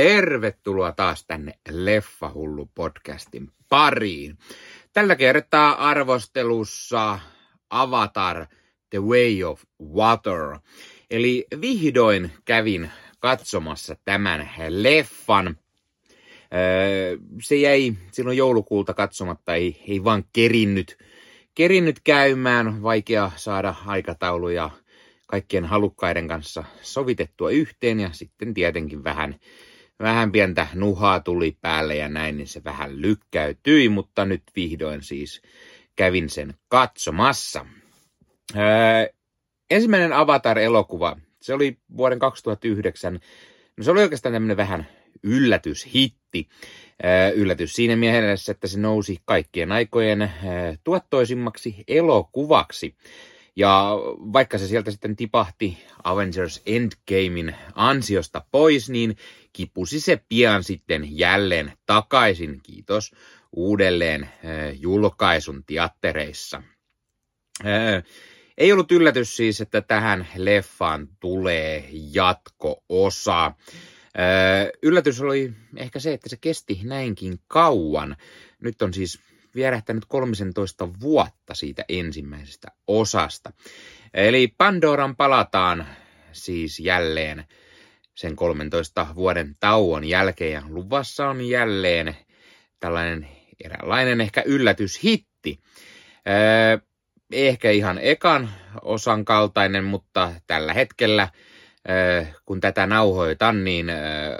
tervetuloa taas tänne Leffahullu podcastin pariin. Tällä kertaa arvostelussa Avatar The Way of Water. Eli vihdoin kävin katsomassa tämän leffan. Se jäi silloin joulukuulta katsomatta, ei, ei vaan kerinnyt, kerinnyt käymään. Vaikea saada aikatauluja kaikkien halukkaiden kanssa sovitettua yhteen ja sitten tietenkin vähän, vähän pientä nuhaa tuli päälle ja näin, niin se vähän lykkäytyi, mutta nyt vihdoin siis kävin sen katsomassa. Öö, ensimmäinen Avatar-elokuva, se oli vuoden 2009, no se oli oikeastaan tämmöinen vähän yllätyshitti. Öö, yllätys siinä mielessä, että se nousi kaikkien aikojen öö, tuottoisimmaksi elokuvaksi. Ja vaikka se sieltä sitten tipahti Avengers Endgamein ansiosta pois, niin kipusi se pian sitten jälleen takaisin, kiitos uudelleen äh, julkaisun teattereissa. Äh, ei ollut yllätys siis, että tähän leffaan tulee jatko-osa. Äh, yllätys oli ehkä se, että se kesti näinkin kauan. Nyt on siis vierähtänyt 13 vuotta siitä ensimmäisestä osasta. Eli Pandoran palataan siis jälleen sen 13 vuoden tauon jälkeen ja luvassa on jälleen tällainen eräänlainen ehkä yllätyshitti. Öö, ehkä ihan ekan osan kaltainen, mutta tällä hetkellä, öö, kun tätä nauhoitan, niin öö,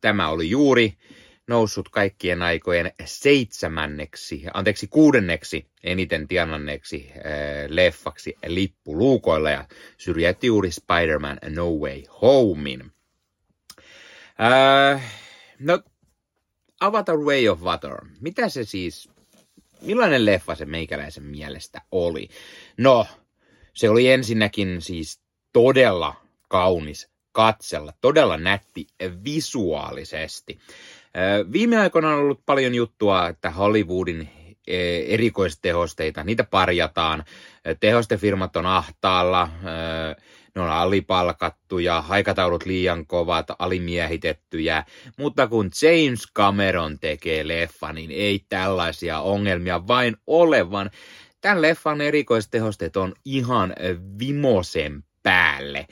tämä oli juuri noussut kaikkien aikojen seitsemänneksi, anteeksi kuudenneksi eniten tienanneeksi äh, leffaksi lippuluukoilla ja syrjäytti juuri Spider-Man No Way Homein. Äh, no, Avatar Way of Water. Mitä se siis, millainen leffa se meikäläisen mielestä oli? No, se oli ensinnäkin siis todella kaunis katsella, todella nätti visuaalisesti. Viime aikoina on ollut paljon juttua, että Hollywoodin erikoistehosteita, niitä parjataan. Tehostefirmat on ahtaalla, ne on alipalkattuja, aikataulut liian kovat, alimiehitettyjä. Mutta kun James Cameron tekee leffa, niin ei tällaisia ongelmia vain ole, vaan tämän leffan erikoistehosteet on ihan vimosen päälle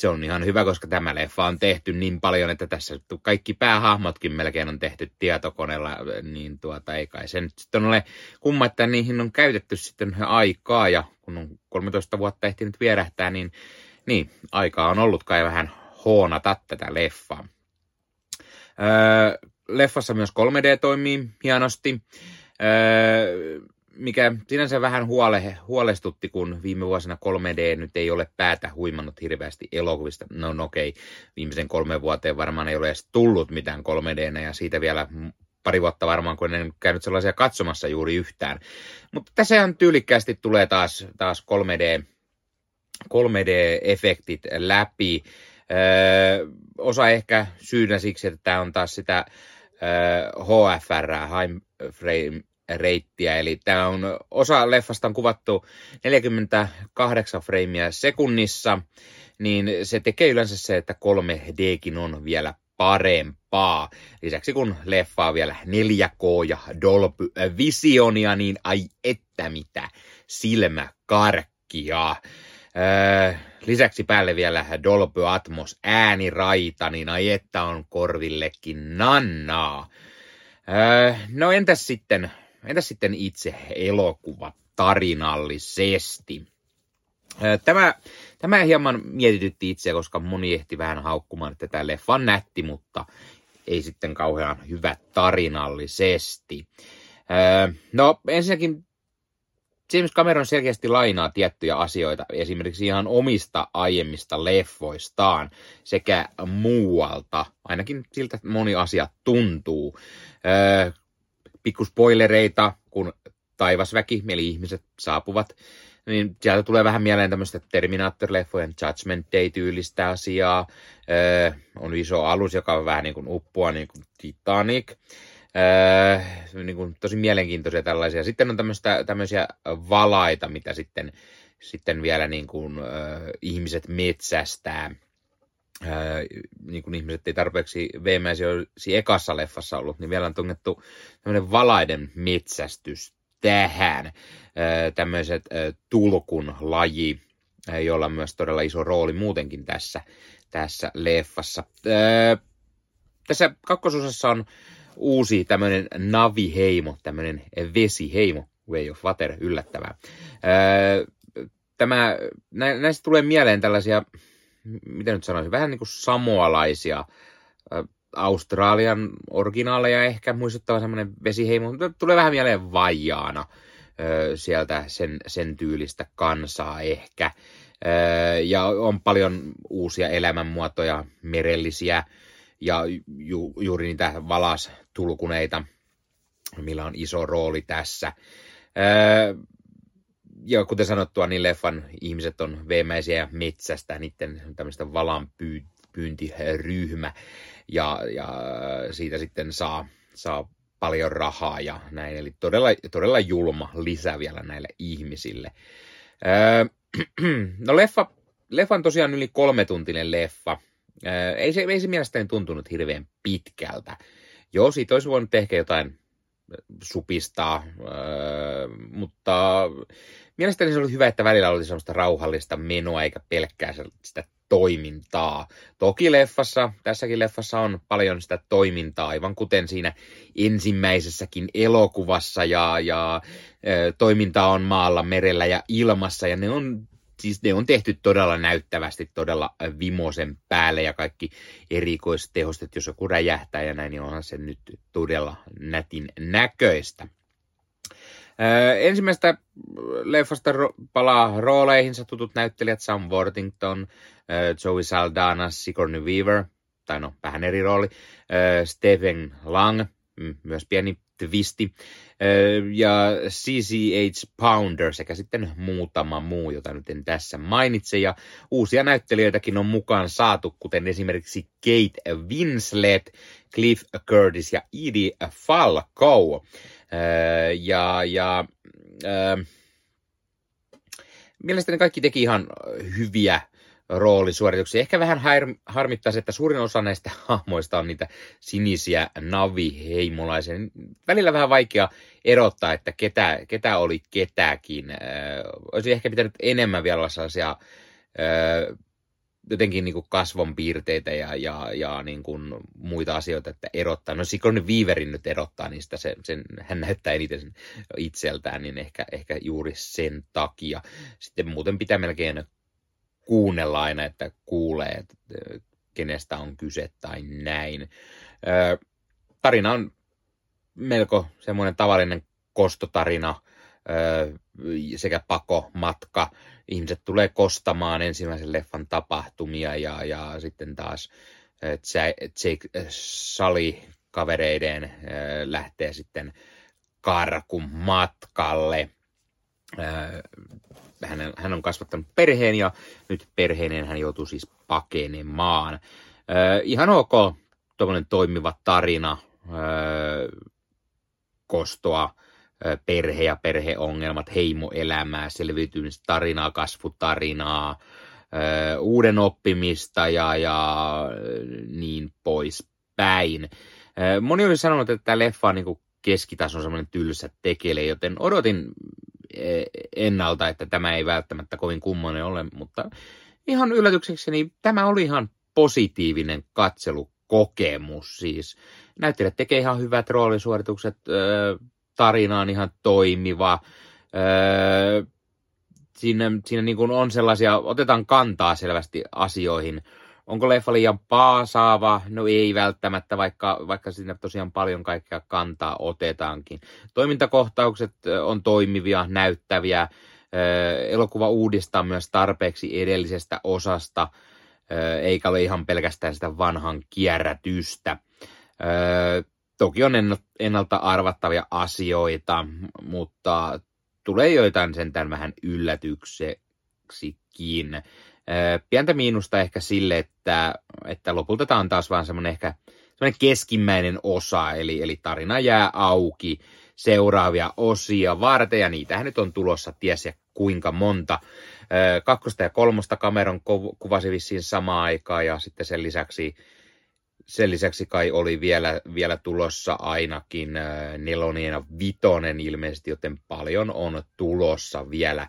se on ihan hyvä, koska tämä leffa on tehty niin paljon, että tässä kaikki päähahmotkin melkein on tehty tietokoneella, niin tuota ei kai se nyt sitten ole kumma, että niihin on käytetty sitten aikaa ja kun on 13 vuotta ehtinyt vierähtää, niin, niin aikaa on ollut kai vähän hoonata tätä leffaa. Öö, leffassa myös 3D toimii hienosti. Öö, mikä sinänsä vähän huole, huolestutti, kun viime vuosina 3D nyt ei ole päätä huimannut hirveästi elokuvista. No, no okei, okay. viimeisen kolme vuoteen varmaan ei ole edes tullut mitään 3D, ja siitä vielä pari vuotta varmaan, kun en käynyt sellaisia katsomassa juuri yhtään. Mutta tässä on tyylikkäästi tulee taas, taas 3D, 3D-efektit läpi. Öö, osa ehkä syynä siksi, että tämä on taas sitä öö, HFR, High Frame reittiä. Eli tämä on, osa leffasta on kuvattu 48 freimiä sekunnissa, niin se tekee yleensä se, että 3Dkin on vielä parempaa. Lisäksi kun leffa on vielä 4K ja Dolby Visionia, niin ai että mitä silmäkarkkia. Öö, lisäksi päälle vielä Dolby Atmos ääniraita, niin ai että on korvillekin nannaa. Öö, no entäs sitten Entäs sitten itse elokuva tarinallisesti? Tämä, tämä hieman mietitytti itseä, koska moni ehti vähän haukkumaan, että tämä leffa on nätti, mutta ei sitten kauhean hyvä tarinallisesti. No ensinnäkin James Cameron selkeästi lainaa tiettyjä asioita, esimerkiksi ihan omista aiemmista leffoistaan sekä muualta. Ainakin siltä moni asia tuntuu pikkuspoilereita, kun taivasväki, eli ihmiset saapuvat, niin sieltä tulee vähän mieleen tämmöistä Terminator-leffojen Judgment Day-tyylistä asiaa. Öö, on iso alus, joka on vähän niin kuin uppua, niin kuin Titanic. Öö, niin kuin tosi mielenkiintoisia tällaisia. Sitten on tämmöistä, tämmöisiä valaita, mitä sitten, sitten vielä niin kuin, öö, ihmiset metsästää. Niin kuin ihmiset ei tarpeeksi veemäisiä ekassa leffassa ollut, niin vielä on tungettu tämmöinen valaiden metsästys tähän. Tämmöiset tulkun laji, jolla on myös todella iso rooli muutenkin tässä, tässä leffassa. Tässä kakkososassa on uusi tämmöinen naviheimo, tämmöinen vesiheimo, Way of Water, yllättävää. Tämä, näistä tulee mieleen tällaisia miten nyt sanoisin, vähän niin kuin samoalaisia Australian originaaleja ehkä muistuttava semmoinen vesiheimo, mutta tulee vähän mieleen vajaana sieltä sen, sen tyylistä kansaa ehkä. Ja on paljon uusia elämänmuotoja, merellisiä ja ju, juuri niitä valastulkuneita, millä on iso rooli tässä ja kuten sanottua, niin leffan ihmiset on veemäisiä metsästä, niiden tämmöistä valan pyyntiryhmä, ja, ja siitä sitten saa, saa paljon rahaa ja näin. Eli todella, todella julma lisä vielä näille ihmisille. Öö, no leffa, leffa on tosiaan yli kolmetuntinen leffa. Öö, ei, se, ei se mielestäni tuntunut hirveän pitkältä. Joo, siitä olisi voinut ehkä jotain supistaa, öö, mutta mielestäni se oli hyvä, että välillä oli semmoista rauhallista menoa eikä pelkkää sitä toimintaa. Toki leffassa, tässäkin leffassa on paljon sitä toimintaa, aivan kuten siinä ensimmäisessäkin elokuvassa ja, ja ö, toiminta on maalla, merellä ja ilmassa ja ne on siis ne on tehty todella näyttävästi, todella vimosen päälle ja kaikki erikoistehostet, jos joku räjähtää ja näin, niin onhan se nyt todella nätin näköistä. Äh, ensimmäistä leffasta ro- palaa rooleihinsa tutut näyttelijät Sam Worthington, äh, Joey Saldana, Sigourney Weaver, tai no vähän eri rooli, äh, Stephen Lang, myös pieni twisti, ja CCH Pounder sekä sitten muutama muu, jota nyt en tässä mainitse. Ja uusia näyttelijöitäkin on mukaan saatu, kuten esimerkiksi Kate Winslet, Cliff Curtis ja Edie Falco. Ja, ja öö, mielestäni kaikki teki ihan hyviä roolisuorituksia. Ehkä vähän harmittaisi, että suurin osa näistä hahmoista on niitä sinisiä naviheimolaisia. Välillä vähän vaikea erottaa, että ketä, ketä oli ketäkin. Öö, olisi ehkä pitänyt enemmän vielä olla sellaisia jotenkin niin kuin kasvonpiirteitä ja, ja, ja niin kuin muita asioita, että erottaa. No Sigourney Weaverin nyt erottaa niistä, se, sen, hän näyttää eniten sen itseltään, niin ehkä, ehkä juuri sen takia. Sitten muuten pitää melkein kuunnella aina, että kuulee, että kenestä on kyse tai näin. tarina on melko semmoinen tavallinen kostotarina, sekä pako, matka, ihmiset tulee kostamaan ensimmäisen leffan tapahtumia ja, ja sitten taas Jake Sali kavereiden äh, lähtee sitten karkun matkalle. Äh, hän, hän on kasvattanut perheen ja nyt perheineen hän joutuu siis pakenemaan. Äh, ihan ok, tuommoinen toimiva tarina kostoa perhe ja perheongelmat, heimoelämää, selviytymistarinaa, kasvutarinaa, uuden oppimista ja, ja niin poispäin. Moni oli sanonut, että tämä leffa on niin keskitason semmoinen tylsä tekele, joten odotin ennalta, että tämä ei välttämättä kovin kummonen ole, mutta ihan yllätyksekseni tämä oli ihan positiivinen katselukokemus. Siis näyttelijät tekee ihan hyvät roolisuoritukset, tarina on ihan toimiva. Siinä siinä niin kuin on sellaisia, otetaan kantaa selvästi asioihin. Onko leffa liian paasaava? No ei välttämättä, vaikka, vaikka siinä tosiaan paljon kaikkea kantaa otetaankin. Toimintakohtaukset on toimivia, näyttäviä. Elokuva uudistaa myös tarpeeksi edellisestä osasta, eikä ole ihan pelkästään sitä vanhan kierrätystä. Toki on ennalta arvattavia asioita, mutta tulee joitain sentään vähän yllätykseksikin. Pientä miinusta ehkä sille, että, että lopulta tämä on taas vaan semmoinen ehkä semmoinen keskimmäinen osa, eli, eli tarina jää auki seuraavia osia varten, ja niitähän nyt on tulossa ties ja kuinka monta. kakkosta ja kolmosta kameran kuvasi vissiin samaan aikaan ja sitten sen lisäksi sen lisäksi kai oli vielä, vielä tulossa ainakin nelonen ja vitonen ilmeisesti, joten paljon on tulossa vielä,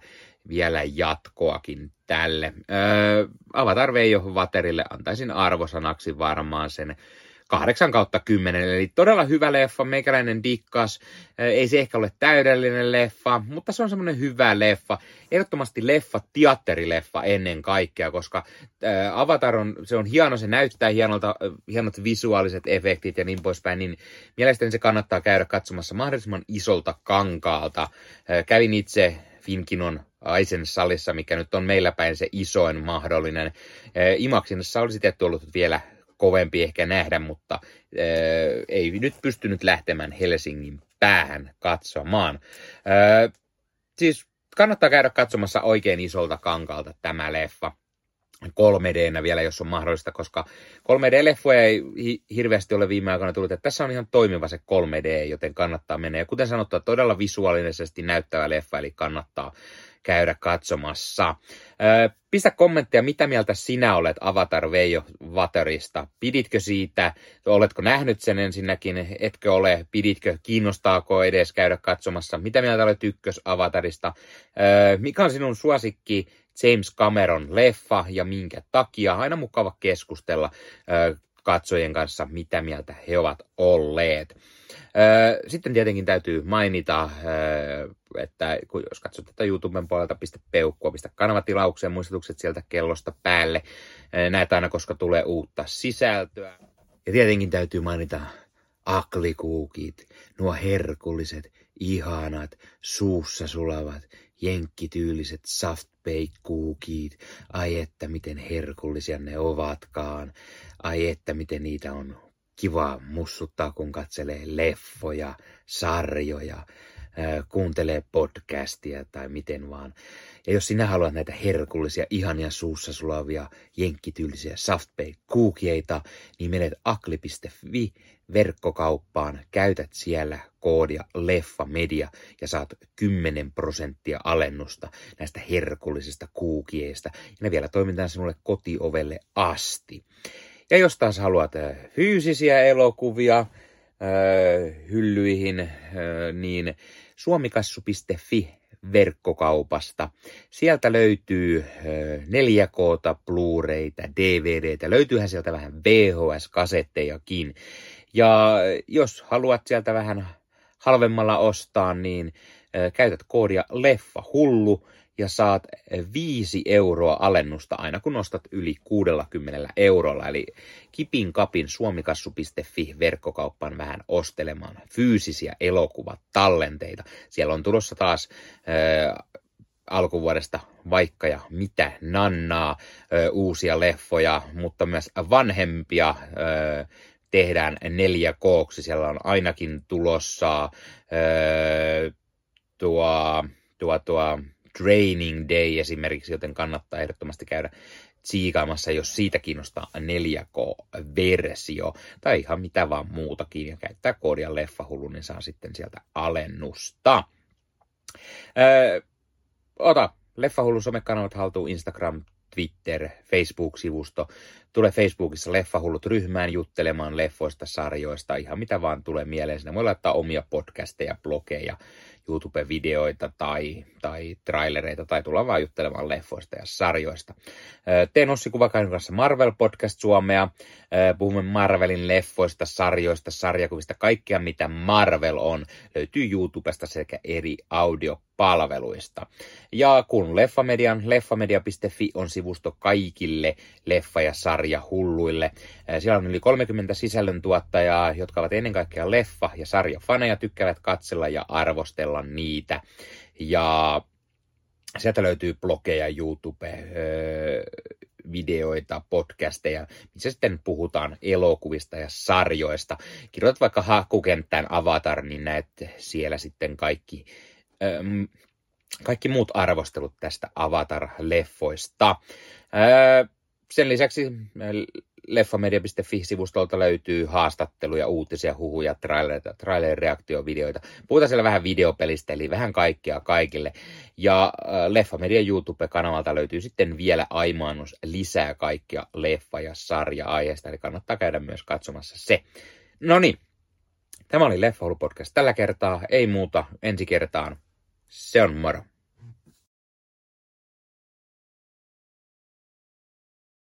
vielä jatkoakin tälle. Öö, Avatar Veijo Vaterille antaisin arvosanaksi varmaan sen 8 kautta 10, eli todella hyvä leffa, meikäläinen dikkas, ei se ehkä ole täydellinen leffa, mutta se on semmoinen hyvä leffa, ehdottomasti leffa, teatterileffa ennen kaikkea, koska Avatar on, se on hieno, se näyttää hienolta, hienot visuaaliset efektit ja niin poispäin, niin mielestäni se kannattaa käydä katsomassa mahdollisimman isolta kankaalta. Kävin itse Finkinon Aisen salissa, mikä nyt on meillä päin se isoin mahdollinen. Imaksinassa olisi tietty ollut vielä kovempi ehkä nähdä, mutta ää, ei nyt pystynyt lähtemään Helsingin päähän katsomaan. Ää, siis kannattaa käydä katsomassa oikein isolta kankalta tämä leffa. 3 d vielä, jos on mahdollista, koska 3D-leffoja ei hirveästi ole viime aikoina tullut, että tässä on ihan toimiva se 3D, joten kannattaa mennä. Ja kuten sanottu, todella visuaalisesti näyttävä leffa, eli kannattaa käydä katsomassa. Pistä kommentteja, mitä mieltä sinä olet Avatar Veijo Vaterista. Piditkö siitä? Oletko nähnyt sen ensinnäkin? Etkö ole? Piditkö? Kiinnostaako edes käydä katsomassa? Mitä mieltä olet ykkös Avatarista? Mikä on sinun suosikki James Cameron leffa ja minkä takia? Aina mukava keskustella katsojien kanssa, mitä mieltä he ovat olleet. Sitten tietenkin täytyy mainita, että jos katsot tätä YouTuben puolelta, pistä peukkua, pistä kanavatilaukseen, muistutukset sieltä kellosta päälle. Näet aina, koska tulee uutta sisältöä. Ja tietenkin täytyy mainita aklikuukit, nuo herkulliset, ihanat, suussa sulavat, jenkkityyliset softbake-kuukit. Ai että miten herkullisia ne ovatkaan. Ai että miten niitä on kiva mussuttaa, kun katselee leffoja, sarjoja, kuuntelee podcastia tai miten vaan. Ja jos sinä haluat näitä herkullisia, ihania suussa sulavia, jenkkityylisiä softbake-kuukieita, niin menet akli.fi verkkokauppaan, käytät siellä koodia leffamedia ja saat 10 prosenttia alennusta näistä herkullisista kuukieista. Ja ne vielä toimitaan sinulle kotiovelle asti. Ja jos taas haluat äh, fyysisiä elokuvia äh, hyllyihin, äh, niin suomikassu.fi verkkokaupasta. Sieltä löytyy 4K, Blu-rayta, DVDtä, löytyyhän sieltä vähän VHS-kasettejakin. Ja jos haluat sieltä vähän halvemmalla ostaa, niin käytät koodia leffa hullu ja saat 5 euroa alennusta aina kun ostat yli 60 eurolla. Eli kipin kapin suomikassu.fi verkkokauppaan vähän ostelemaan fyysisiä elokuvatallenteita. Siellä on tulossa taas äh, alkuvuodesta vaikka ja mitä nannaa, äh, uusia leffoja, mutta myös vanhempia äh, tehdään 4 k Siellä on ainakin tulossa äh, tuo, tuo, tuo Training Day esimerkiksi, joten kannattaa ehdottomasti käydä tsiikaamassa, jos siitä kiinnostaa 4K-versio tai ihan mitä vaan muutakin ja käyttää koodia leffahullu, niin saa sitten sieltä alennusta. Öö, ota Leffahullu somekanavat haltuun Instagram, Twitter, Facebook-sivusto. Tule Facebookissa Leffahullut ryhmään juttelemaan leffoista, sarjoista, ihan mitä vaan tulee mieleen. Sinne voi laittaa omia podcasteja, blogeja, YouTube-videoita tai, tai trailereita tai tulla vaan juttelemaan leffoista ja sarjoista. Teen Ossi Kuvakainen kanssa Marvel Podcast Suomea. Puhumme Marvelin leffoista, sarjoista, sarjakuvista, kaikkea mitä Marvel on. Löytyy YouTubesta sekä eri audiopalveluista. Ja kun Leffamedian, leffamedia.fi on sivusto kaikille leffa- ja sarjahulluille. Siellä on yli 30 sisällöntuottajaa, jotka ovat ennen kaikkea leffa- ja sarjafaneja, tykkäävät katsella ja arvostella niitä. Ja sieltä löytyy blogeja, YouTube, videoita, podcasteja, missä sitten puhutaan elokuvista ja sarjoista. Kirjoitat vaikka hakukenttään Avatar, niin näet siellä sitten kaikki, kaikki muut arvostelut tästä Avatar-leffoista. Sen lisäksi leffamedia.fi-sivustolta löytyy haastatteluja, uutisia, huhuja, trailereita, trailer-reaktiovideoita. Puhutaan siellä vähän videopelistä, eli vähän kaikkea kaikille. Ja äh, Leffamedia YouTube-kanavalta löytyy sitten vielä aimaannus lisää kaikkia leffa- ja sarja-aiheesta, eli kannattaa käydä myös katsomassa se. No niin, tämä oli Leffa podcast tällä kertaa, ei muuta, ensi kertaan. Se on moro.